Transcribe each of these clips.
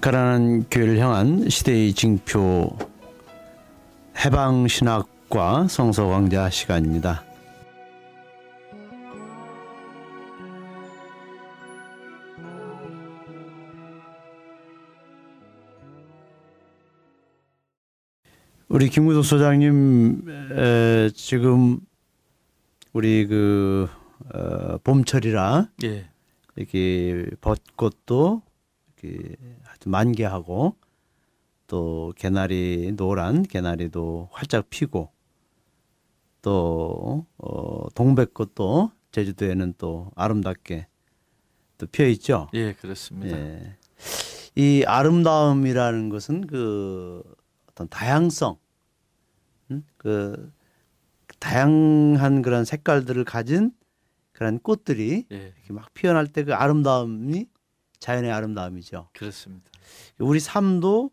가난한 교회를 향한 시대의 징표 해방 신학과 성서 왕자 시간입니다. 우리 김구석 소장님 에, 지금 우리 그 어, 봄철이라 예. 이렇게 벚꽃도 이렇게 아주 만개하고 또 개나리 노란 개나리도 활짝 피고 또 어, 동백꽃도 제주도에는 또 아름답게 또 피어 있죠. 예, 그렇습니다. 예. 이 아름다움이라는 것은 그 어떤 다양성, 음? 그 다양한 그런 색깔들을 가진 그런 꽃들이 예, 이렇게 막 피어날 때 그 아름다움이 자연의 아름다움이죠. 그렇습니다. 우리 삶도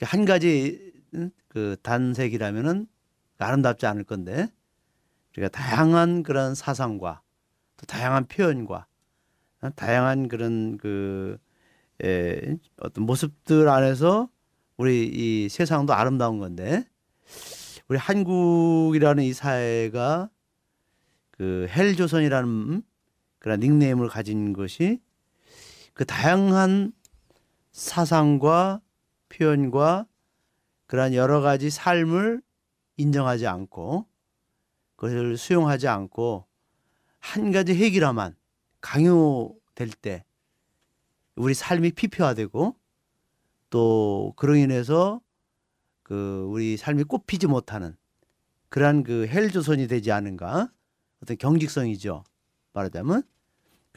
한 가지 음, 그 단색이라면은 아름답지 않을 건데 우리가 다양한 그런 사상과 또 다양한 표현과 어, 다양한 그런 그 에, 어떤 모습들 안에서 우리 이 세상도 아름다운 건데 우리 한국이라는 이 사회가 그 헬조선이라는 그런 닉네임을 가진 것이 그 다양한 사상과 표현과 그러한 여러 가지 삶을 인정하지 않고 그것을 수용하지 않고 한 가지 핵이라만 강요될 때 우리 삶이 피폐화되고 또 그로 인해서 그 우리 삶이 꽃피지 못하는 그러한 그 헬조선이 되지 않은가 어떤 경직성이죠. 말하자면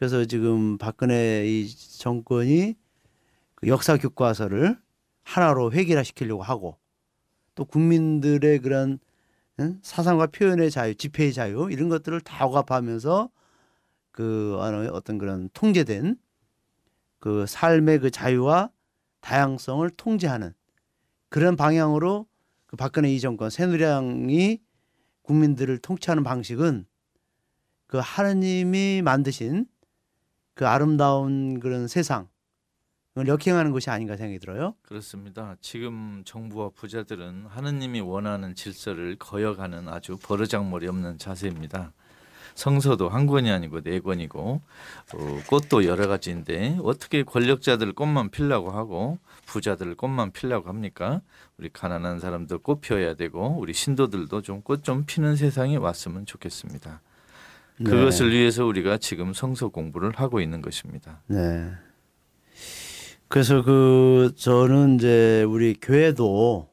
그래서 지금 박근혜 이 정권이 그 역사 교과서를 하나로 획일화시키려고 하고 또 국민들의 그런 응? 사상과 표현의 자유, 집회의 자유 이런 것들을 다 억압하면서 그 어떤 그런 통제된 그 삶의 그 자유와 다양성을 통제하는 그런 방향으로 그 박근혜 이 정권 새누리당이 국민들을 통치하는 방식은 그 하느님이 만드신 그 아름다운 그런 세상을 역행하는 것이 아닌가 생각이 들어요. 그렇습니다. 지금 정부와 부자들은 하느님이 원하는 질서를 거역하는 아주 버르장머리 없는 자세입니다. 성서도 한 권이 아니고 네 권이고 어, 꽃도 여러 가지인데 어떻게 권력자들 꽃만 피려고 하고 부자들 꽃만 피려고 합니까? 우리 가난한 사람도 꽃 피워야 되고 우리 신도들도 좀 꽃좀 피는 세상이 왔으면 좋겠습니다. 그것을 위해서 우리가 지금 성서 공부를 하고 있는 것입니다. 네. 그래서 그 저는 이제 우리 교회도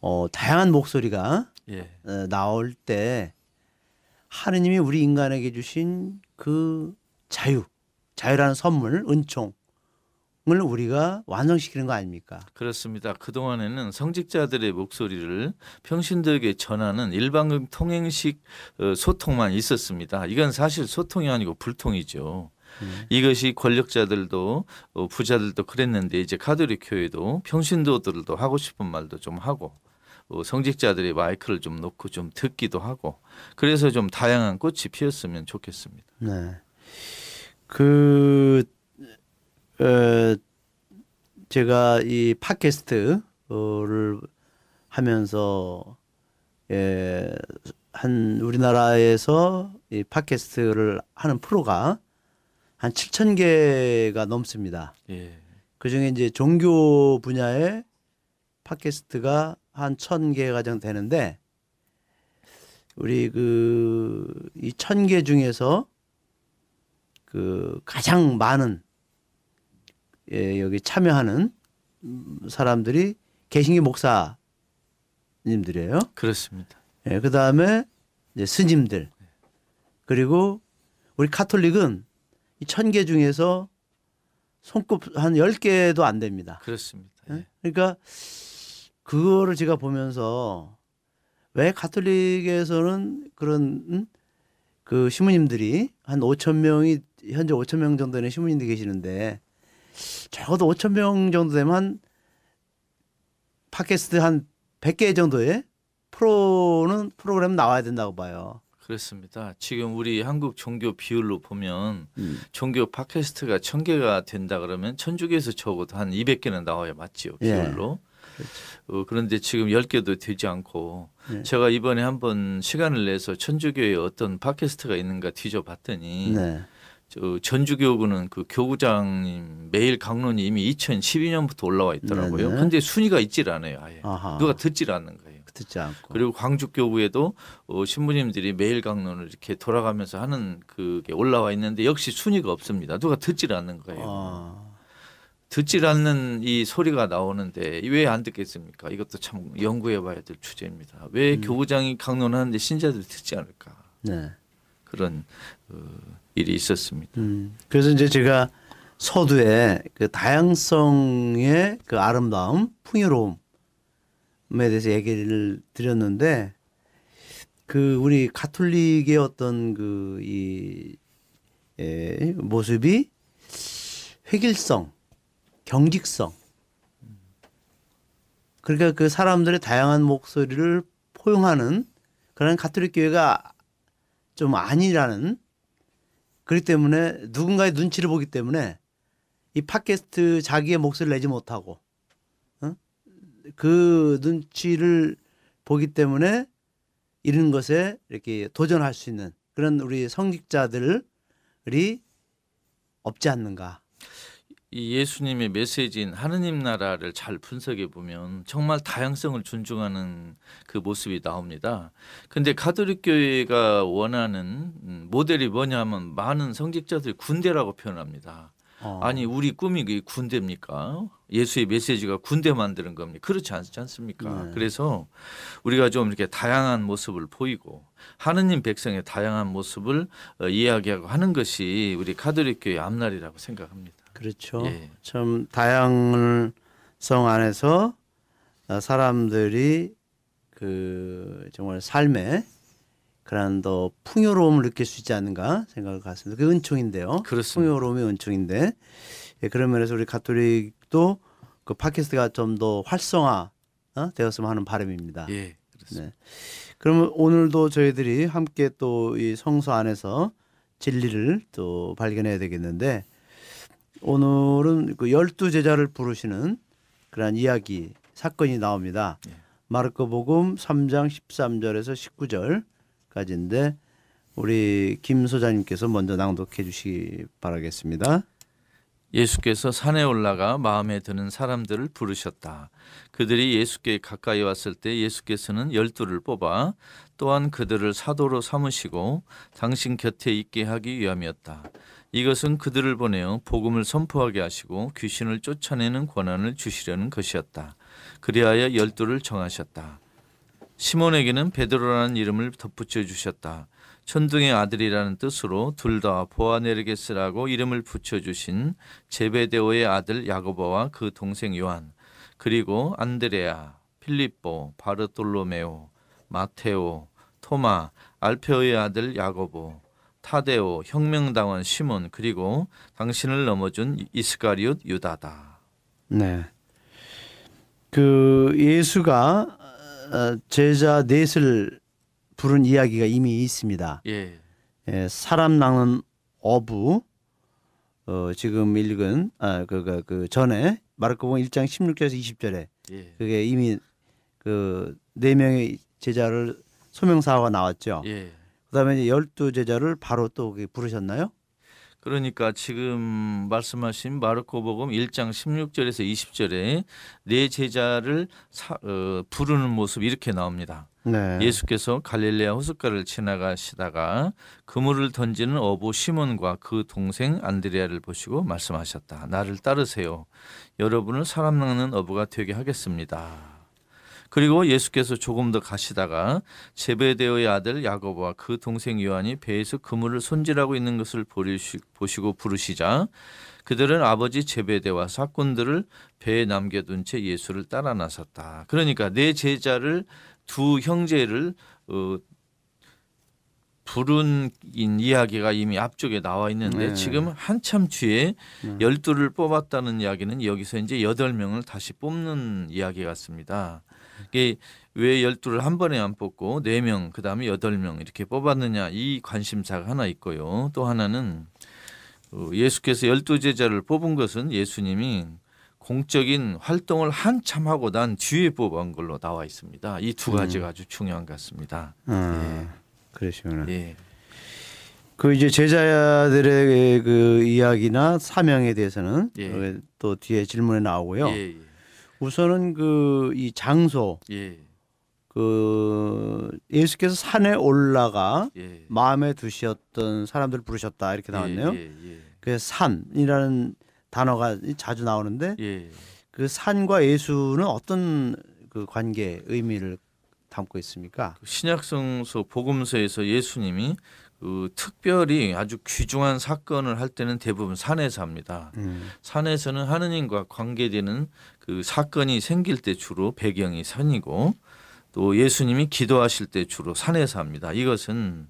어 다양한 목소리가 예. 어, 나올 때 하느님이 우리 인간에게 주신 그 자유, 자유라는 선물, 은총을 우리가 완성시키는 거 아닙니까? 그렇습니다. 그동안에는 성직자들의 목소리를 평신도에게 전하는 일반 통행식 어, 소통만 있었습니다. 이건 사실 소통이 아니고 불통이죠. 음. 이것이 권력자들도 어, 부자들도 그랬는데 이제 가톨릭 교회도 평신도들도 하고 싶은 말도 좀 하고 어, 성직자들의 마이크를 좀 놓고 좀 듣기도 하고 그래서 좀 다양한 꽃이 피었으면 좋겠습니다. 네. 그, 어, 제가 이 팟캐스트를 하면서, 예, 한, 우리나라에서 이 팟캐스트를 하는 프로가 한 7천 개가 넘습니다. 예. 그 중에 이제 종교 분야의 팟캐스트가 한 천 개가 정도 되는데 우리 그 이 천 개 중에서 그 가장 많은 예, 여기 참여하는 음, 사람들이 개신교 목사님들이에요. 그렇습니다. 예, 그 다음에 이제 스님들 그리고 우리 카톨릭은 이 천 개 중에서 손꼽 한 열 개도 안 됩니다. 그렇습니다. 예? 예. 그러니까 그거를 제가 보면서 왜 가톨릭에서는 그런 음? 그 시무님들이 한 5천 명이 현재 5천 명 정도 되는 시무님들이 계시는데 적어도 5천 명 정도 되면 한 팟캐스트 한 100개 정도의 프로는 프로그램 나와야 된다고 봐요. 그렇습니다. 지금 우리 한국 종교 비율로 보면 음. 종교 팟캐스트가 천 개가 된다 그러면 천주교에서 적어도 한 200개는 나와야 맞지요 예. 비율로. 어, 그런데 지금 10개도 되지 않고 예. 제가 이번에 한번 시간을 내서 천주교에 어떤 팟캐스트가 있는가 뒤져봤더니 네. 저 전주교구는 그 교구장님 매일 강론이 이미 2012년부터 올라와 있더라고요. 네네. 근데 순위가 있질 않아요. 아예 아하. 누가 듣질 않는 거예요. 듣지 않고. 그리고 광주교구에도 어, 신부님들이 매일 강론을 이렇게 돌아가면서 하는 그게 올라와 있는데 역시 순위가 없습니다. 누가 듣질 않는 거예요. 아. 듣질 않는 이 소리가 나오는데 왜 안 듣겠습니까? 이것도 참 연구해 봐야 될 주제입니다. 왜 음. 교구장이 강론하는데 신자들이 듣지 않을까? 네. 그런 어, 일이 있었습니다. 음. 그래서 이제 제가 서두에 그 다양성의 그 아름다움, 풍요로움에 대해서 얘기를 드렸는데 그 우리 가톨릭의 어떤 그이 예, 모습이 획일성, 경직성. 그러니까 그 사람들의 다양한 목소리를 포용하는 그런 가톨릭 교회가 좀 아니라는 그렇기 때문에 누군가의 눈치를 보기 때문에 이 팟캐스트 자기의 목소리를 내지 못하고 어? 그 눈치를 보기 때문에 이런 것에 이렇게 도전할 수 있는 그런 우리 성직자들이 없지 않는가. 이 예수님의 메시지인 하느님 나라를 잘 분석해 보면 정말 다양성을 존중하는 그 모습이 나옵니다. 근데 가톨릭 교회가 원하는 음, 모델이 뭐냐면 많은 성직자들이 군대라고 표현합니다. 어. 아니 우리 꿈이 그 군대입니까? 예수의 메시지가 군대 만드는 겁니까? 그렇지 않지 않습니까? 네. 그래서 우리가 좀 이렇게 다양한 모습을 보이고 하느님 백성의 다양한 모습을 어, 이야기하고 하는 것이 우리 가톨릭 교회의 앞날이라고 생각합니다. 그렇죠. 예. 참 다양성 안에서 어, 사람들이 그 정말 삶에 그런 더 풍요로움을 느낄 수 있지 않는가 생각을 갖습니다. 그 은총인데요. 그렇습니다. 풍요로움이 은총인데 예, 그런 면에서 우리 가톨릭도 그 팟캐스트가 좀 더 활성화 어? 되었으면 하는 바람입니다. 예, 그렇습니다. 네. 그러면 오늘도 저희들이 함께 또 이 성서 안에서 진리를 또 발견해야 되겠는데 오늘은 그 열두 제자를 부르시는 그러한 이야기 사건이 나옵니다. 예. 마르코복음 3장 13절에서 19절까지인데 우리 김 소장님께서 먼저 낭독해 주시기 바라겠습니다. 예수께서 산에 올라가 마음에 드는 사람들을 부르셨다. 그들이 예수께 가까이 왔을 때 예수께서는 열두를 뽑아 또한 그들을 사도로 삼으시고 당신 곁에 있게 하기 위함이었다. 이것은 그들을 보내어 복음을 선포하게 하시고 귀신을 쫓아내는 권한을 주시려는 것이었다. 그리하여 열두를 정하셨다. 시몬에게는 베드로라는 이름을 덧붙여 주셨다. 천둥의 아들이라는 뜻으로 둘 다 보아네르게스라고 이름을 붙여 주신 제베데오의 아들 야고보와 그 동생 요한 그리고 안드레아, 필립보, 바르톨로메오, 마테오, 토마, 알페오의 아들 야고보, 타데오, 혁명당원 시몬 그리고 당신을 넘어준 이스카리옷 유다다. 네. 그 예수가 어, 제자 넷을 부른 이야기가 이미 있습니다. 예. 예, 사람 낚는 어부 어, 지금 읽은 아, 그, 그, 그 전에 마르코복음 1장 16절에서 20절에 예. 그게 이미 그 네 명의 제자를 소명사가 나왔죠. 예. 그다음에 이제 열두 제자를 바로 또 부르셨나요? 그러니까 지금 말씀하신 마르코복음 1장 16절에서 20절에 네 제자를 사, 어, 부르는 모습 이렇게 나옵니다. 네. 예수께서 갈릴레아 호숫가를 지나가시다가 그물을 던지는 어부 시몬과 그 동생 안드레아를 보시고 말씀하셨다. 나를 따르세요. 여러분을 사람 낚는 어부가 되게 하겠습니다. 그리고 예수께서 조금 더 가시다가 제베데오의 아들 야고보와 그 동생 요한이 배에서 그물을 손질하고 있는 것을 보시고 부르시자 그들은 아버지 제베데와 사꾼들을 배에 남겨둔 채 예수를 따라 나섰다. 그러니까 내 제자를 두 형제를 어, 부른 인 이야기가 이미 앞쪽에 나와 있는데 네. 지금 한참 뒤에 네. 열두를 뽑았다는 이야기는 여기서 이제 여덟 명을 다시 뽑는 이야기 같습니다. 이게 왜 열두를 한 번에 안 뽑고 네 명, 그 다음에 여덟 명 이렇게 뽑았느냐 이 관심사가 하나 있고요. 또 하나는 어, 예수께서 열두 제자를 뽑은 것은 예수님이 공적인 활동을 한참 하고 난 뒤에 뽑은 걸로 나와 있습니다. 이 두 가지가 아주 중요한 것 같습니다. 음, 그러시구나. 예, 그 이제 제자들의 그 이야기나 사명에 대해서는 예. 어, 또 뒤에 질문에 나오고요. 예, 우선은 그 이 장소 예, 그 예수께서 산에 올라가 예, 마음에 두셨던 사람들 을 부르셨다 이렇게 나왔네요. 예, 예, 그 산이라는 단어가 자주 나오는데 예. 그 산과 예수는 어떤 그 관계 의미를 담고 있습니까? 그 신약성서 복음서에서 예수님이 그 특별히 아주 귀중한 사건을 할 때는 대부분 산에서 합니다. 음. 산에서는 하느님과 관계되는 그 사건이 생길 때 주로 배경이 산이고 또 예수님이 기도하실 때 주로 산에서 합니다. 이것은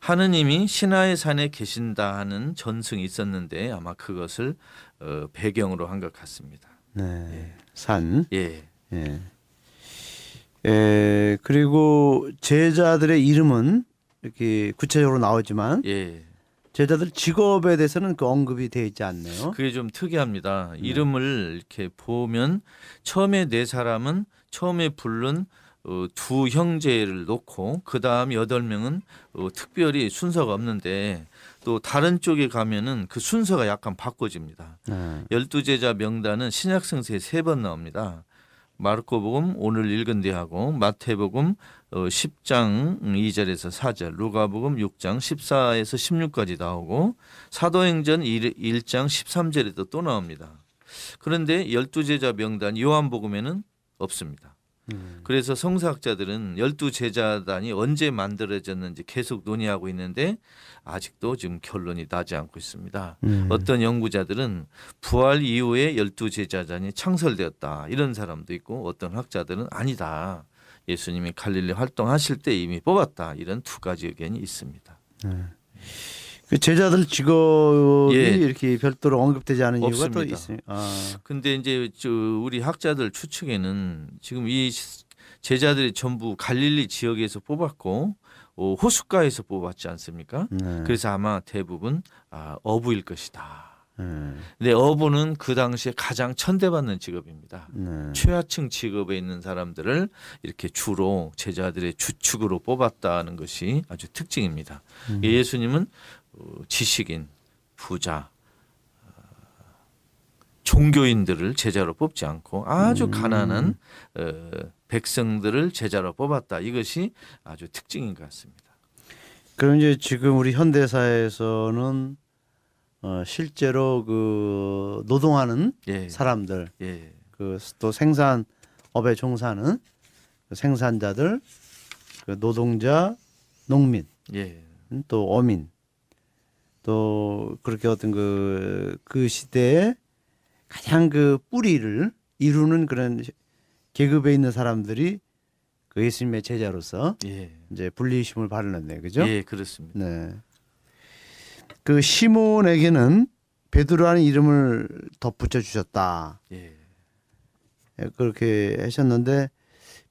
하느님이 신하의 산에 계신다 하는 전승이 있었는데 아마 그것을 어, 배경으로 한 것 같습니다. 네. 산. 예. 예. 에, 그리고 제자들의 이름은 이렇게 구체적으로 나오지만 예. 제자들 직업에 대해서는 그 언급이 되어 있지 않네요. 그게 좀 특이합니다. 이름을 이렇게 보면 처음에 네 사람은 처음에 부른 어, 두 형제를 놓고 그 다음 여덟 명은 어, 특별히 순서가 없는데 또 다른 쪽에 가면은 그 순서가 약간 바꿔집니다. 네. 열두 제자 명단은 신약성서에 세 번 나옵니다. 마르코복음 오늘 읽은 대하고 마태복음 어, 10장 2절에서 4절, 루가복음 6장 14에서 16까지 나오고 사도행전 1, 1장 13절에도 또 나옵니다. 그런데 열두 제자 명단 요한복음에는 없습니다. 음. 그래서 성사학자들은 열두 제자단이 언제 만들어졌는지 계속 논의하고 있는데 아직도 지금 결론이 나지 않고 있습니다. 음. 어떤 연구자들은 부활 이후에 열두 제자단이 창설되었다 이런 사람도 있고 어떤 학자들은 아니다 예수님이 갈릴리 활동하실 때 이미 뽑았다 이런 두 가지 의견이 있습니다. 그 제자들 직업이 예. 이렇게 별도로 언급되지 않은 이유가 또 없습니다. 있어요. 아, 근데 이제 저 우리 학자들 추측에는 지금 이 제자들이 전부 갈릴리 지역에서 뽑았고 어, 호숫가에서 뽑았지 않습니까? 네. 그래서 아마 대부분 아, 어부일 것이다. 네. 근데 어부는 그 당시에 가장 천대받는 직업입니다. 네. 최하층 직업에 있는 사람들을 이렇게 주로 제자들의 주축으로 뽑았다는 것이 아주 특징입니다. 음. 예수님은 어, 지식인, 부자, 어, 종교인들을 제자로 뽑지 않고 아주 음. 가난한 어, 백성들을 제자로 뽑았다. 이것이 아주 특징인 것 같습니다. 그럼 이제 지금 우리 현대사에서는 어, 실제로 그 노동하는 예, 사람들 예, 그또 생산업에 종사하는 그 생산자들 그 노동자 농민 예, 음, 또 어민 또 그렇게 어떤 그, 그 시대에 가장 그 뿌리를 이루는 그런 계급에 있는 사람들이 그 예수님의 제자로서 예, 이제 분리심을 바르는데 그죠? 예, 그렇습니다. 네. 그 시몬에게는 베드로라는 이름을 덧붙여 주셨다. 예, 예, 그렇게 하셨는데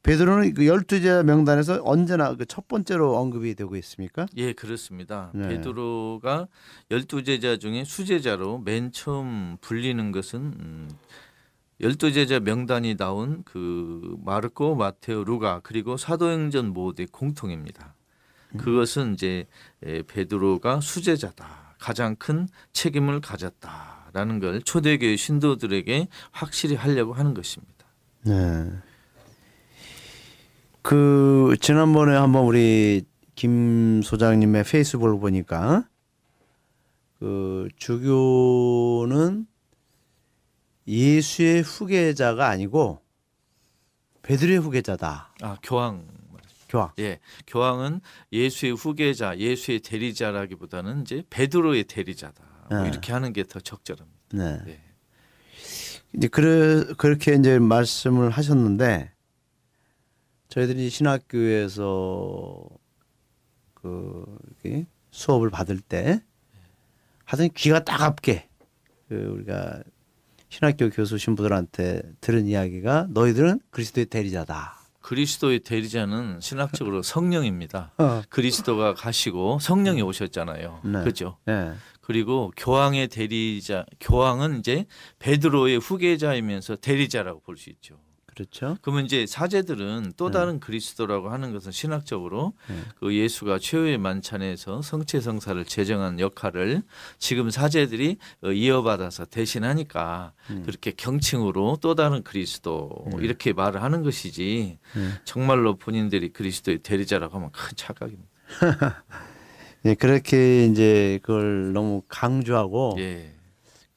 베드로는 그 열두 제자 명단에서 언제나 그 첫 번째로 언급이 되고 있습니까? 예, 그렇습니다. 네. 베드로가 열두 제자 중에 수제자로 맨 처음 불리는 것은 음, 열두 제자 명단이 나온 그 마르코, 마테오, 루가 그리고 사도행전 모두의 공통입니다. 그것은 이제 에, 베드로가 수제자다, 가장 큰 책임을 가졌다라는 걸 초대교회 신도들에게 확실히 하려고 하는 것입니다. 네. 그 지난번에 한번 우리 김 소장님의 페이스북을 보니까 그 주교는 예수의 후계자가 아니고 베드로의 후계자다. 아, 교황 교황. 예, 교황은 예수의 후계자, 예수의 대리자라기보다는 이제 베드로의 대리자다. 뭐 네. 이렇게 하는 게 더 적절합니다. 네. 네. 이제 그래 그렇게 이제 말씀을 하셨는데 저희들이 신학교에서 그 수업을 받을 때 하여튼 귀가 따갑게 그 우리가 신학교 교수 신부들한테 들은 이야기가 너희들은 그리스도의 대리자다. 그리스도의 대리자는 신학적으로 성령입니다. 어. 그리스도가 가시고 성령이 오셨잖아요. 네. 그죠? 예. 그리고 교황의 대리자, 교황은 이제 베드로의 후계자이면서 대리자라고 볼 수 있죠. 그렇죠. 그러면 이제 사제들은 또 다른 그리스도라고 하는 것은 신학적으로 네. 그 예수가 최후의 만찬에서 성체 성사를 제정한 역할을 지금 사제들이 어, 이어받아서 대신하니까 음. 그렇게 경칭으로 또 다른 그리스도 네. 이렇게 말을 하는 것이지 네. 정말로 본인들이 그리스도의 대리자라고 하면 큰 착각입니다. 예, 그렇게 이제 그걸 너무 강조하고 예.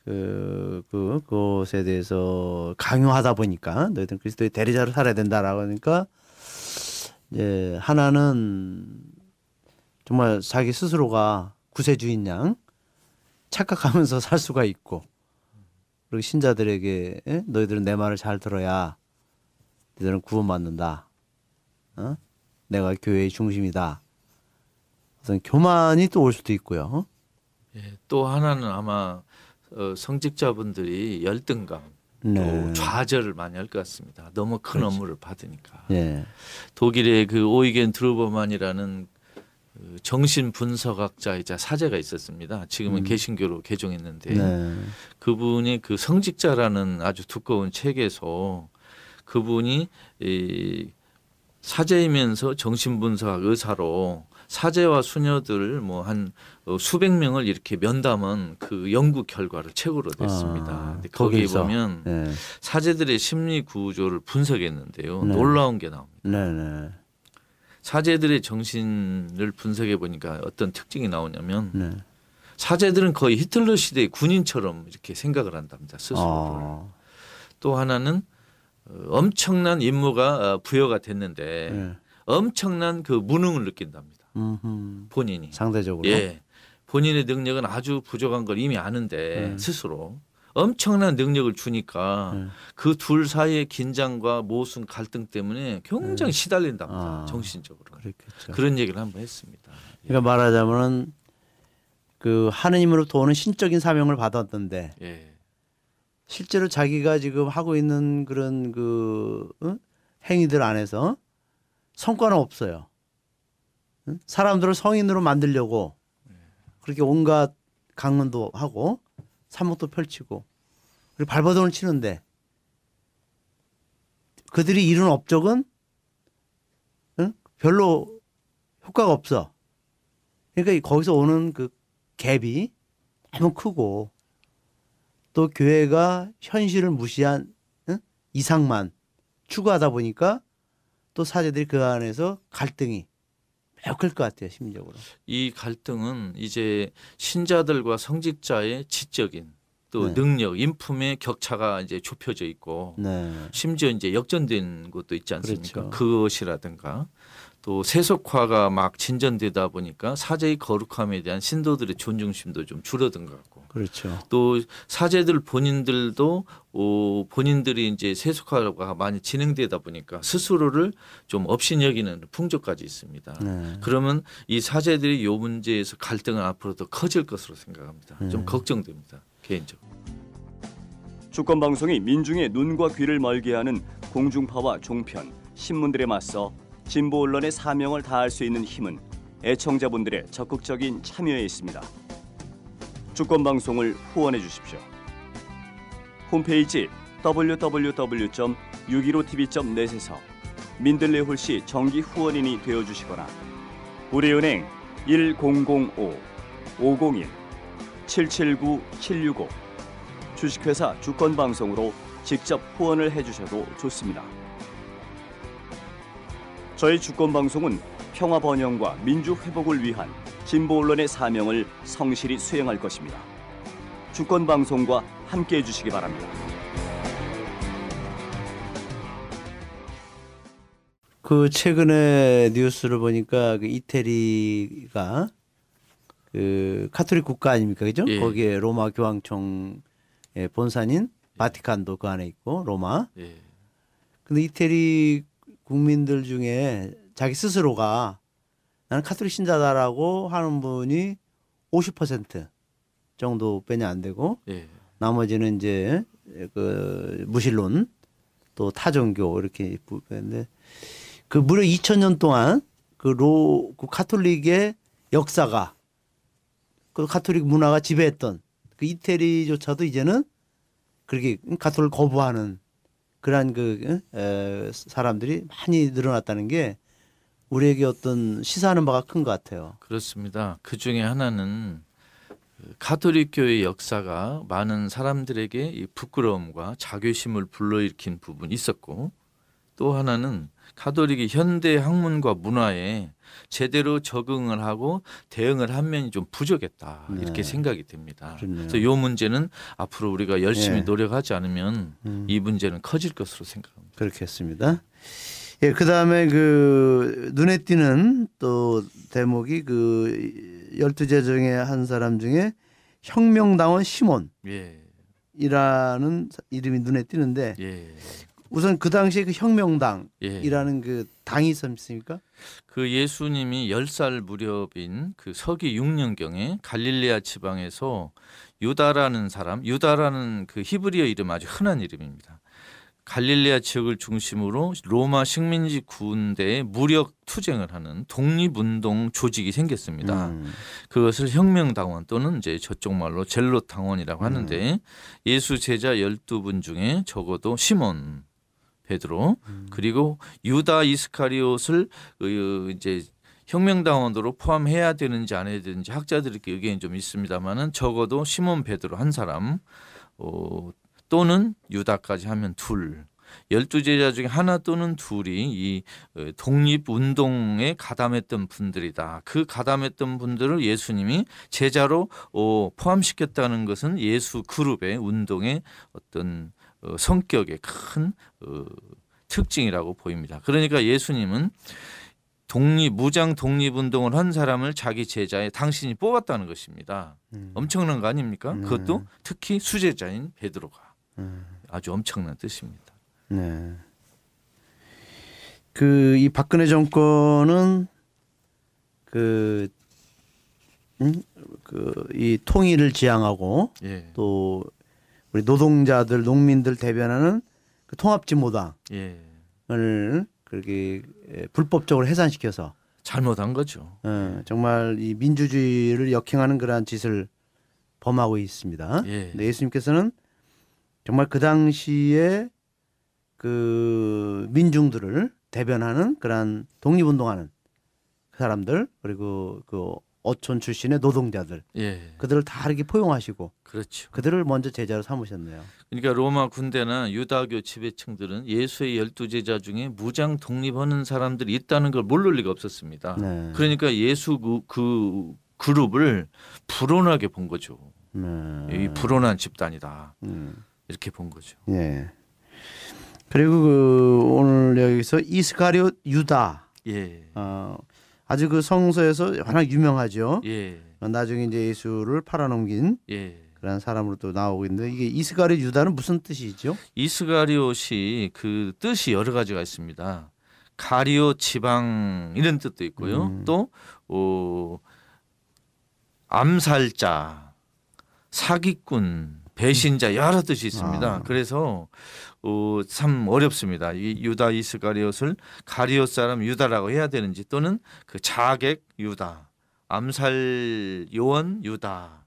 그, 그, 그것에 대해서 강요하다 보니까 너희들은 그리스도의 대리자로 살아야 된다라고 하니까 이제 하나는 정말 자기 스스로가 구세주인 양 착각하면서 살 수가 있고 그리고 신자들에게 에? 너희들은 내 말을 잘 들어야 너희들은 구원받는다. 어? 내가 교회의 중심이다. 어떤 교만이 또 올 수도 있고요. 예. 또 하나는 아마 어, 성직자분들이 열등감 네. 또 좌절을 많이 할 것 같습니다. 너무 큰 그렇지. 업무를 받으니까. 예. 독일의 그 오이겐 드루버만이라는 그 정신 분석학자이자 사제가 있었습니다. 지금은 음. 개신교로 개종했는데 네. 그분이 그 성직자라는 아주 두꺼운 책에서 그분이 이 사제이면서 정신분석 의사로 사제와 수녀들 뭐 한 수백 명을 이렇게 면담한 그 연구 결과를 책으로 냈습니다. 아, 근데 거기에. 보면 네. 사제들의 심리 구조를 분석했는데요. 네. 놀라운 게 나옵니다. 네, 네. 사제들의 정신을 분석해 보니까 어떤 특징이 나오냐면 네. 사제들은 거의 히틀러 시대의 군인처럼 이렇게 생각을 한답니다. 스스로를. 어. 또 하나는 어, 엄청난 임무가 어, 부여가 됐는데 네. 엄청난 그 무능을 느낀답니다. 음흠. 본인이. 상대적으로. 예. 본인의 능력은 아주 부족한 걸 이미 아는데 네. 스스로 엄청난 능력을 주니까 네. 그둘 사이의 긴장과 모순 갈등 때문에 굉장히 시달린답니다. 아. 정신적으로. 그렇겠죠. 그런 얘기를 한번 했습니다. 그러니까 말하자면은 그 하느님으로부터 오는 신적인 사명을 받았던데 예. 실제로 자기가 지금 하고 있는 그런 그 어? 행위들 안에서 성과는 없어요. 응? 사람들을 성인으로 만들려고 그렇게 온갖 강론도 하고 산목도 펼치고 그리고 발버둥을 치는데 그들이 이룬 업적은 응? 별로 효과가 없어. 그러니까 이 거기서 오는 그 갭이 너무 크고 또 교회가 현실을 무시한 응? 이상만 추구하다 보니까 또 사제들이 그 안에서 갈등이 매우 클 것 같아요 심리적으로. 이 갈등은 이제 신자들과 성직자의 지적인 또 네. 능력, 인품의 격차가 이제 좁혀져 있고 네. 심지어 이제 역전된 것도 있지 않습니까? 그렇죠. 그것이라든가 또 세속화가 막 진전되다 보니까 사제의 거룩함에 대한 신도들의 존중심도 좀 줄어든 것 같고 그렇죠. 또 사제들 본인들도 어, 본인들이 이제 세속화가 많이 진행되다 보니까 스스로를 좀 업신여기는 풍조까지 있습니다. 네. 그러면 이 사제들이 요 문제에서 갈등은 앞으로 더 커질 것으로 생각합니다. 좀 음. 걱정됩니다. 개인적으로. 주권 방송이 민중의 눈과 귀를 멀게 하는 공중파와 종편, 신문들에 맞서 진보 언론의 사명을 다할 수 있는 힘은 애청자분들의 적극적인 참여에 있습니다. 주권 방송을 후원해 주십시오. 홈페이지 www.615tv.net에서 민들레 홀씨 정기 후원인이 되어 주시거나 우리은행 1005 501 779 765 주식회사 주권 방송으로 직접 후원을 해 주셔도 좋습니다. 저희 주권 방송은 평화 번영과 민주 회복을 위한 진보 언론의 사명을 성실히 수행할 것입니다. 주권 방송과 함께 해 주시기 바랍니다. 그 최근에 뉴스를 보니까 그 이태리가 그 카톨릭 국가 아닙니까 그죠? 예. 거기에 로마 교황청 의 본산인 바티칸도 그 안에 있고 로마. 예. 근데 이태리 국민들 중에 자기 스스로가 나는 카톨릭 신자다라고 하는 분이 50% 정도 밖에 안 되고 예. 나머지는 이제 그 무신론 또 타종교 이렇게 있는데 그 무려 2000년 동안 그로 그 카톨릭의 역사가 그 카톨릭 문화가 지배했던 그 이태리조차도 이제는 그렇게 카톨릭 거부하는 그러한 그 에, 사람들이 많이 늘어났다는 게 우리에게 어떤 시사하는 바가 큰 것 같아요. 그렇습니다. 그 중에 하나는 그 가톨릭 교회 역사가 많은 사람들에게 이 부끄러움과 자괴심을 불러일으킨 부분이 있었고 또 하나는 가톨릭이 현대 학문과 문화에 제대로 적응을 하고 대응을 한 면이 좀 부족했다 네. 이렇게 생각이 됩니다. 그렇네요. 그래서 이 문제는 앞으로 우리가 열심히 예. 노력하지 않으면 음. 이 문제는 커질 것으로 생각합니다. 그렇겠습니다. 예, 그 다음에 그 눈에 띄는 또 대목이 그 열두 제중의 한 사람 중에 혁명당원 시몬이라는 예, 이름이 눈에 띄는데 예, 우선 그 당시에 그 혁명당이라는 예. 그 당이 있었습니까? 그 예수님이 10살 무렵인 그 서기 6년경에 갈릴레아 지방에서 유다라는 사람, 유다라는 그 히브리어 이름 아주 흔한 이름입니다. 갈릴레아 지역을 중심으로 로마 식민지 군대에 무력 투쟁을 하는 독립운동 조직이 생겼습니다. 음. 그것을 혁명당원 또는 이제 저쪽 말로 젤롯당원이라고 하는데 예수 제자 12분 중에 적어도 시몬 베드로. 그리고 유다 이스카리옷을 그 이제 혁명당원으로 포함해야 되는지 안 해야 되는지 학자들에게 의견이 좀 있습니다만은 적어도 시몬 베드로 한 사람 어, 또는 유다까지 하면 둘. 열두 제자 중에 하나 또는 둘이 이 어, 독립 운동에 가담했던 분들이다. 그 가담했던 분들을 예수님이 제자로 어, 포함시켰다는 것은 예수 그룹의 운동의 어떤 어, 성격의 큰 어, 특징이라고 보입니다. 그러니까 예수님은 독립 무장 독립 운동을 한 사람을 자기 제자에 당신이 뽑았다는 것입니다. 음. 엄청난 거 아닙니까? 네. 그것도 특히 수제자인 베드로가 음. 아주 엄청난 뜻입니다. 네. 그 이 박근혜 정권은 그 음? 그이 통일을 지향하고 예, 또 우리 노동자들 농민들 대변하는 그 통합진보당을 예, 그렇게 예, 불법적으로 해산시켜서 잘못한 거죠. 어, 정말 이 민주주의를 역행하는 그러한 짓을 범하고 있습니다. 예. 근데 예수님께서는 정말 그 당시에 그 민중들을 대변하는 그러한 독립운동하는 그 사람들 그리고 그 어촌 출신의 노동자들 예, 그들을 다 이렇게 포용하시고 그렇죠. 그들을 먼저 제자로 삼으셨네요. 그러니까 로마 군대나 유다교 지배층들은 예수의 열두 제자 중에 무장 독립하는 사람들이 있다는 걸 모를 리가 없었습니다. 네. 그러니까 예수 그, 그 그룹을 불온하게 본 거죠. 네. 이 불온한 집단이다 음. 이렇게 본 거죠. 예. 그리고 그 오늘 여기서 이스카리옷 유다 예, 어, 아주 그 성서에서 워낙 유명하죠. 예, 어, 나중에 이제 예수를 팔아넘긴 예. 그런 사람으로 또 나오고 있는데 이게 이스카리옷 유다는 무슨 뜻이죠? 이스가리옷이 그 뜻이 여러 가지가 있습니다. 가리오 지방 이런 뜻도 있고요. 음. 또 어, 암살자, 사기꾼, 배신자 여러 뜻이 있습니다. 아. 그래서 어, 참 어렵습니다. 이 유다 이스가리옷을 가리옷 사람 유다라고 해야 되는지 또는 그 자객 유다, 암살 요원 유다,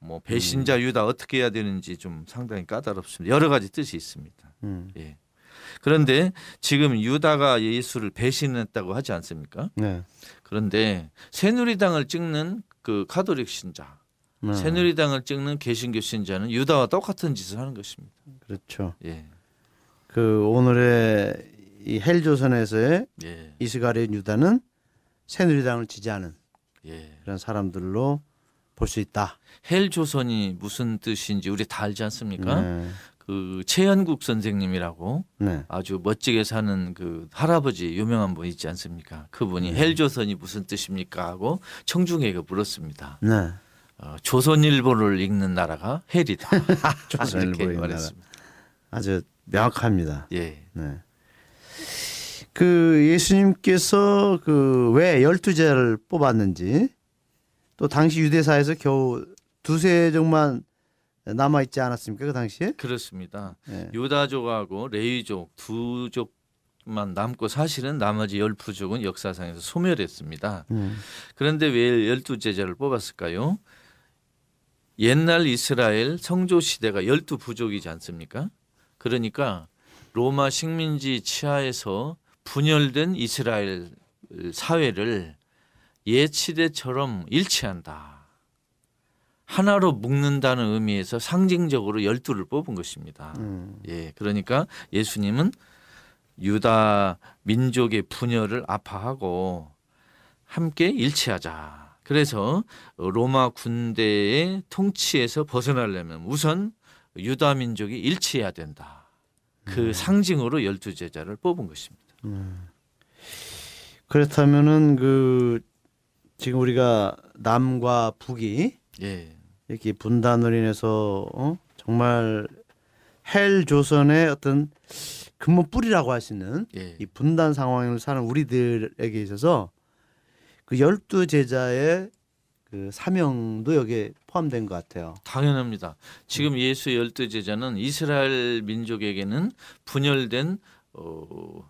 뭐 배신자 음. 유다 어떻게 해야 되는지 좀 상당히 까다롭습니다. 여러 가지 뜻이 있습니다. 음. 예. 그런데 지금 유다가 예수를 배신했다고 하지 않습니까? 네. 그런데 새누리당을 찍는 그 카톨릭 신자, 네. 새누리당을 찍는 개신교 신자는 유다와 똑같은 짓을 하는 것입니다. 그렇죠. 예, 그 오늘의 이 헬조선에서의 예, 이스카리옷 유다는 새누리당을 지지하는 예. 그런 사람들로 볼 수 있다. 헬 조선이 무슨 뜻인지 우리 다 알지 않습니까? 네. 그 최현국 선생님이라고 네. 아주 멋지게 사는 그 할아버지 유명한 분 있지 않습니까? 그분이 헬 조선이 무슨 뜻입니까 하고 청중에게 물었습니다. 네. 어, 조선일보를 읽는 나라가 헬이다. 조선일보 이렇게 말했습니다. 아주 명확합니다. 예, 네. 그 예수님께서 그 왜 열두 제를 뽑았는지 또 당시 유대사에서 겨우 두세 종만 남아 있지 않았습니까 그 당시에? 그렇습니다. 네. 유다족하고 레위족 두족 부족만 남고 사실은 나머지 열 부족은 역사상에서 소멸했습니다. 음. 그런데 왜 열두 제자를 뽑았을까요? 옛날 이스라엘 성조 시대가 열두 부족이지 않습니까? 그러니까 로마 식민지 치하에서 분열된 이스라엘 사회를 예치대처럼 일치한다. 하나로 묶는다는 의미에서 상징적으로 열두를 뽑은 것입니다. 음. 예, 그러니까 예수님은 유다 민족의 분열을 아파하고 함께 일치하자. 그래서 로마 군대의 통치에서 벗어나려면 우선 유다 민족이 일치해야 된다. 그 상징으로 열두 제자를 뽑은 것입니다. 그렇다면은 그 지금 우리가 남과 북이 예, 이렇게 분단으로 인해서 어? 정말 헬 조선의 어떤 근본 뿌리라고 할 수 있는 예, 이 분단 상황을 사는 우리들에게 있어서 그 열두 제자의 그 사명도 여기에 포함된 것 같아요. 당연합니다. 지금 예수 열두 제자는 이스라엘 민족에게는 분열된 어,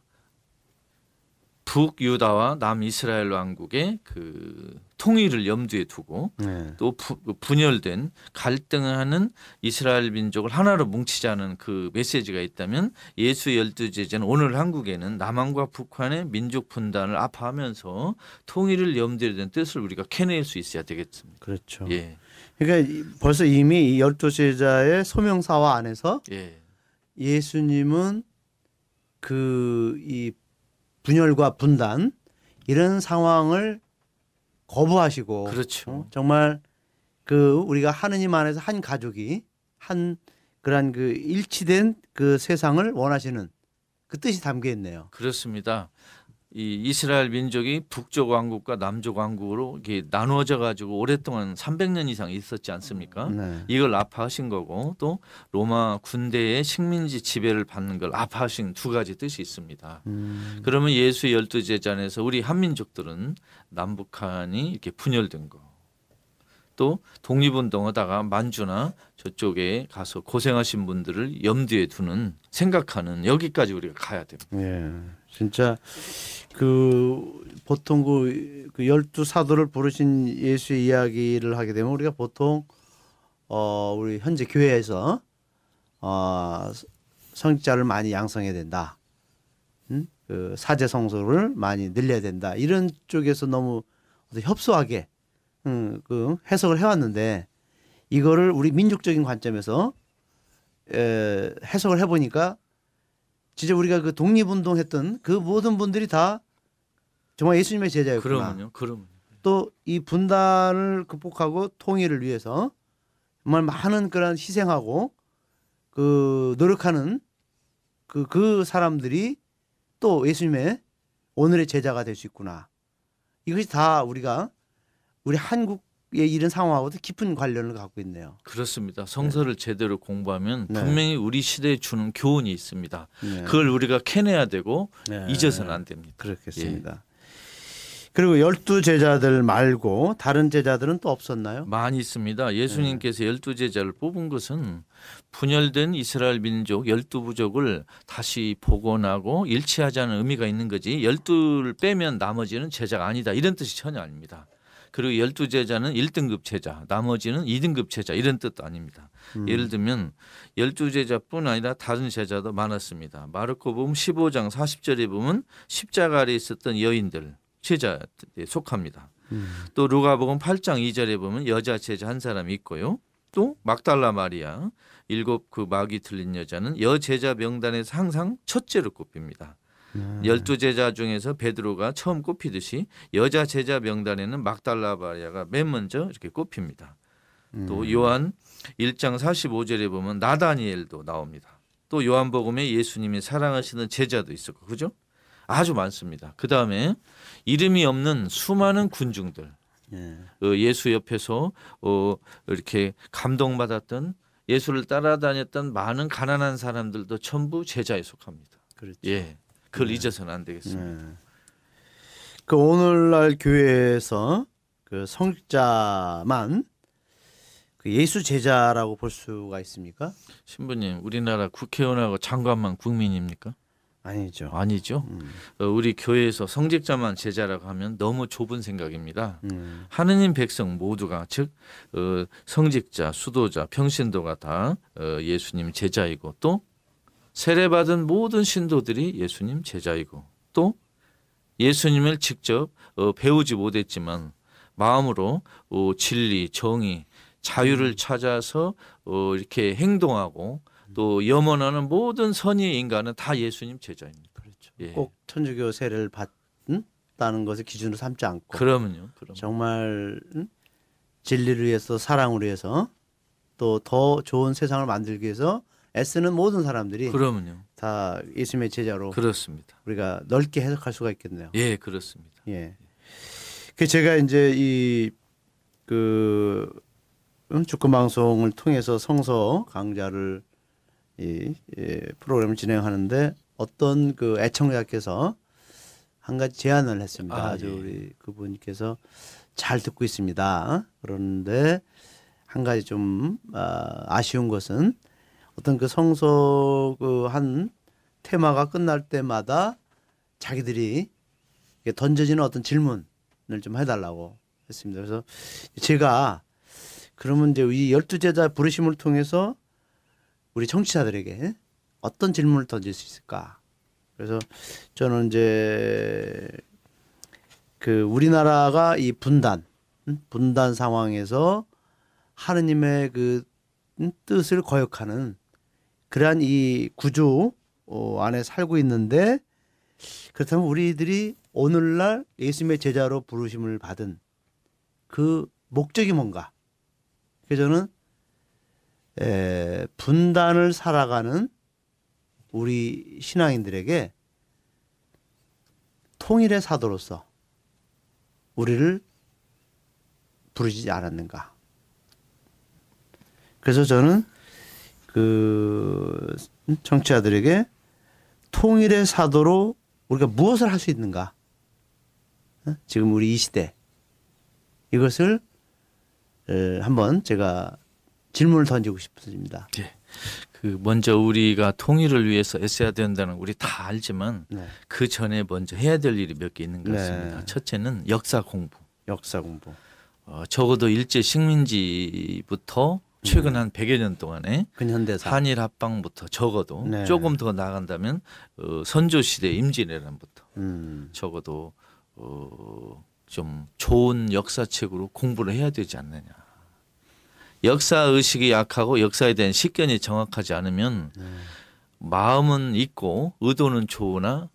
북 유다와 남 이스라엘 왕국의 그 통일을 염두에 두고 네. 또 부, 분열된 갈등하는 이스라엘 민족을 하나로 뭉치자는 그 메시지가 있다면 예수 열두 제자는 오늘 한국에는 남한과 북한의 민족 분단을 아파하면서 통일을 염두에 둔 뜻을 우리가 캐낼 수 있어야 되겠습니다. 그렇죠. 예, 그러니까 이- 벌써 이미 이 열두 제자의 소명사화 안에서 예, 예수님은 그 이 분열과 분단 이런 상황을 거부하시고 그렇죠. 어, 정말 그 우리가 하느님 안에서 한 가족이 한 그러한 그 일치된 그 세상을 원하시는 그 뜻이 담겨 있네요. 그렇습니다. 이 이스라엘 민족이 북쪽 왕국과 남쪽 왕국으로 이렇게 나누어져 가지고 오랫동안 300년 이상 있었지 않습니까? 네. 이걸 아파하신 거고 또 로마 군대의 식민지 지배를 받는 걸 아파하신 두 가지 뜻이 있습니다. 음, 그러면 예수 열두 제자에서 우리 한민족들은 남북한이 이렇게 분열된 거. 또 독립운동하다가 만주나 저쪽에 가서 고생하신 분들을 염두에 두는 생각하는 여기까지 우리가 가야 됩니다. 예, 진짜 그 보통 그, 그 열두 사도를 부르신 예수의 이야기를 하게 되면 우리가 보통 어 우리 현재 교회에서 어 성직자를 많이 양성해야 된다. 음? 그 사제 성소를 많이 늘려야 된다. 이런 쪽에서 너무 협소하게 음, 그 해석을 해왔는데 이거를 우리 민족적인 관점에서 에, 해석을 해보니까 진짜 우리가 그 독립운동 했던 그 모든 분들이 다 정말 예수님의 제자였구나. 그러면요, 그러면 또 이 분단을 극복하고 통일을 위해서 정말 많은 그런 희생하고 그 노력하는 그, 그 사람들이 또 예수님의 오늘의 제자가 될 수 있구나. 이것이 다 우리가 우리 한국의 이런 상황하고도 깊은 관련을 갖고 있네요. 그렇습니다. 성서를 제대로 공부하면 네. 분명히 우리 시대에 주는 교훈이 있습니다. 네. 그걸 우리가 캐내야 되고 네. 잊어서는 안 됩니다. 그렇겠습니다. 그리고 열두 제자들 말고 다른 제자들은 또 없었나요? 많이 있습니다. 예수님께서 열두 제자를 뽑은 것은 분열된 이스라엘 민족 열두 부족을 다시 복원하고 일치하자는 의미가 있는 거지. 열두를 빼면 나머지는 제자가 아니다. 이런 뜻이 전혀 아닙니다. 그리고 열두 제자는 1등급 제자, 나머지는 2등급 제자 이런 뜻도 아닙니다. 예를 들면 열두 제자뿐 아니라 다른 제자도 많았습니다. 마르코복음 15장 40절에 보면 십자가 아래 있었던 여인들 제자에 속합니다. 또 루가복음 8장 2절에 보면 여자 제자 한 사람이 있고요. 또 막달라 마리아 일곱 그 마귀 틀린 여자는 여제자 명단에서 항상 첫째로 꼽힙니다. 열두 제자 중에서 베드로가 처음 꼽히듯이 여자 제자 명단에는 막달라 마리아가 맨 먼저 이렇게 꼽힙니다. 또 요한 1장 45절에 보면 나다니엘도 나옵니다. 또 요한복음에 예수님이 사랑하시는 제자도 있었고 그죠? 아주 많습니다. 그 다음에 이름이 없는 수많은 군중들 예. 어, 예수 옆에서 어, 이렇게 감동받았던 예수를 따라다녔던 많은 가난한 사람들도 전부 제자에 속합니다. 그렇죠. 예, 그걸 잊어서는 안 되겠습니다. 네. 그 오늘날 교회에서 그 성직자만 그 예수 제자라고 볼 수가 있습니까? 신부님, 우리나라 국회의원하고 장관만 국민입니까? 아니죠. 아니죠. 음. 어, 우리 교회에서 성직자만 제자라고 하면 너무 좁은 생각입니다. 음. 하느님 백성 모두가 즉 어, 성직자, 수도자, 평신도가 다 어, 예수님 제자이고 또 세례받은 모든 신도들이 예수님 제자이고 또 예수님을 직접 어, 배우지 못했지만 마음으로 어, 진리, 정의, 자유를 찾아서 어, 이렇게 행동하고 또 염원하는 모든 선의 인간은 다 예수님 제자입니다. 그렇죠. 예. 꼭 천주교 세례를 받다는 것을 기준으로 삼지 않고 그러면요. 그럼. 정말 음? 진리를 위해서 사랑을 위해서 또 더 좋은 세상을 만들기 위해서 애쓰는 모든 사람들이 그러면요. 다 예수님의 제자로 그렇습니다. 우리가 넓게 해석할 수가 있겠네요. 예, 그렇습니다. 예. 그 제가 이제 이그 음, 주권 방송을 통해서 성서 강좌를 이, 이 프로그램을 진행하는데 어떤 그 애청자께서 한 가지 제안을 했습니다. 아, 아, 주 예. 우리 그분께서 잘 듣고 있습니다. 그런데 한 가지 좀 아, 아쉬운 것은 어떤 그 성서 그 한 테마가 끝날 때마다 자기들이 던져지는 어떤 질문을 좀 해달라고 했습니다. 그래서 제가 그러면 이제 이 열두 제자 부르심을 통해서 우리 청취자들에게 어떤 질문을 던질 수 있을까? 그래서 저는 이제 그 우리나라가 이 분단, 음? 분단 상황에서 하느님의 그 음, 뜻을 거역하는 그러한 이 구조 어, 안에 살고 있는데 그렇다면 우리들이 오늘날 예수님의 제자로 부르심을 받은 그 목적이 뭔가? 그래서 저는 에, 분단을 살아가는 우리 신앙인들에게 통일의 사도로서 우리를 부르지 않았는가? 그래서 저는 그 정치자들에게 통일의 사도로 우리가 무엇을 할 수 있는가? 어? 지금 우리 이 시대 이것을 에, 한번 제가 질문을 던지고 싶습니다. 그 먼저 우리가 통일을 위해서 애써야 된다는 우리 다 알지만 네. 그 전에 먼저 해야 될 일이 몇 개 있는 것 네. 같습니다. 첫째는 역사 공부. 역사 공부. 어, 적어도 일제 식민지부터 최근 한 100여 년 동안에 근현대사. 한일 합방부터 적어도 네. 조금 더 나간다면 어, 선조 시대 임진왜란부터 음. 적어도 어, 좀 좋은 역사책으로 공부를 해야 되지 않느냐. 역사 의식이 약하고 역사에 대한 식견이 정확하지 않으면 네. 마음은 있고 의도는 좋으나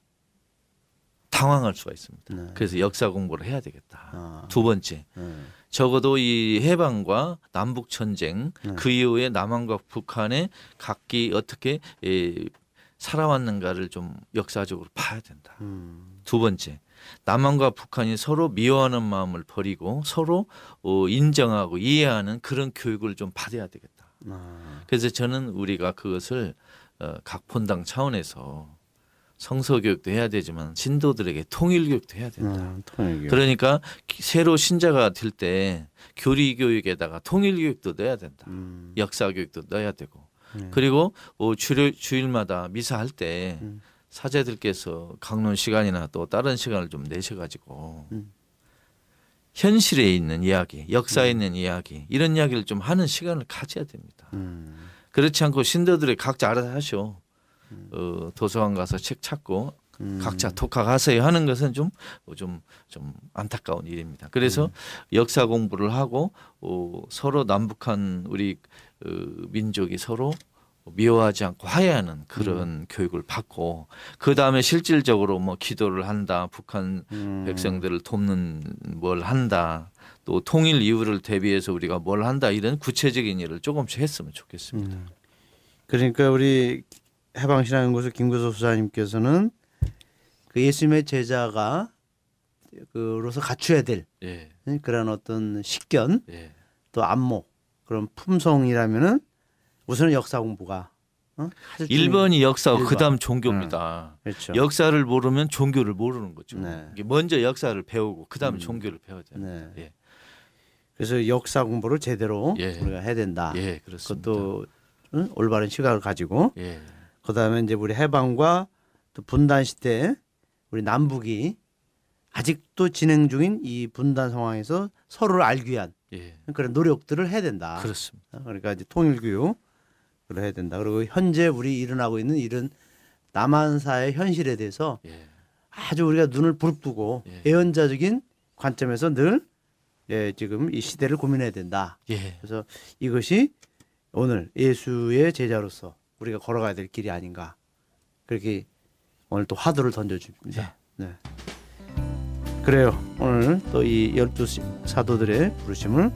당황할 수가 있습니다. 네. 그래서 역사 공부를 해야 되겠다. 아. 두 번째, 네. 적어도 이 해방과 남북 전쟁 네. 그 이후에 남한과 북한의 각기 어떻게 에, 살아왔는가를 좀 역사적으로 봐야 된다. 음. 두 번째, 남한과 북한이 서로 미워하는 마음을 버리고 서로 어, 인정하고 이해하는 그런 교육을 좀 받아야 되겠다. 아. 그래서 저는 우리가 그것을 어, 각 본당 차원에서 성서 교육도 해야 되지만 신도들에게 통일 교육도 해야 된다. 음, 통일교. 그러니까 기- 새로 신자가 될 때 교리 교육에다가 통일 교육도 넣어야 된다. 음. 역사 교육도 넣어야 되고 네. 그리고 어, 주일, 주일마다 미사할 때 음. 사제들께서 강론 시간이나 또 다른 시간을 좀 내셔가지고 음. 현실에 있는 이야기, 역사에 있는 이야기 이런 이야기를 좀 하는 시간을 가져야 됩니다. 음. 그렇지 않고 신도들이 각자 알아서 하쇼. 어, 도서관 가서 책 찾고 음. 각자 독학하세요 하는 것은 좀 좀 좀 안타까운 일입니다. 그래서 역사 공부를 하고 어, 서로 남북한 우리 어, 민족이 서로 미워하지 않고 화해하는 그런 교육을 받고 그 다음에 실질적으로 뭐 기도를 한다, 북한 음. 백성들을 돕는 뭘 한다, 또 통일 이후를 대비해서 우리가 뭘 한다 이런 구체적인 일을 조금씩 했으면 좋겠습니다. 음. 그러니까 우리 해방신앙연구소 김구석 수사님께서는 그 예수님의 제자가 그로서 갖춰야 될 예, 그런 어떤 식견 예. 또 안목 그런 품성이라면은 우선은 역사 공부가 어? 하실 줄은- 1번이 역사고 일번. 그다음 종교입니다. 그렇죠. 역사를 모르면 종교를 모르는 거죠. 네. 먼저 역사를 배우고 그다음에 음. 종교를 배워야 돼요. 네. 예. 그래서 역사 공부를 제대로 예. 우리가 해야 된다. 예. 그것도 응? 올바른 시각을 가지고 예. 그다음에 이제 우리 해방과 또 분단 시대 우리 남북이 아직도 진행 중인 이 분단 상황에서 서로를 알기 위한 예. 그런 노력들을 해야 된다. 그렇습니다. 그러니까 이제 통일 교육을 해야 된다. 그리고 현재 우리 일어나고 있는 이런 남한사의 현실에 대해서 예. 아주 우리가 눈을 부릅뜨고 예. 예언자적인 관점에서 늘 예, 지금 이 시대를 고민해야 된다. 예. 그래서 이것이 오늘 예수의 제자로서 우리가 걸어가야 될 길이 아닌가. 그렇게 오늘 또 화두를 던져줍니다. 네. 그래요. 오늘 또 이 열두 시- 사도들의 부르심을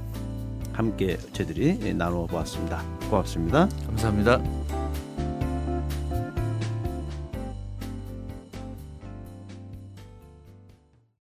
함께 저희들이 나누어 보았습니다. 고맙습니다. 감사합니다.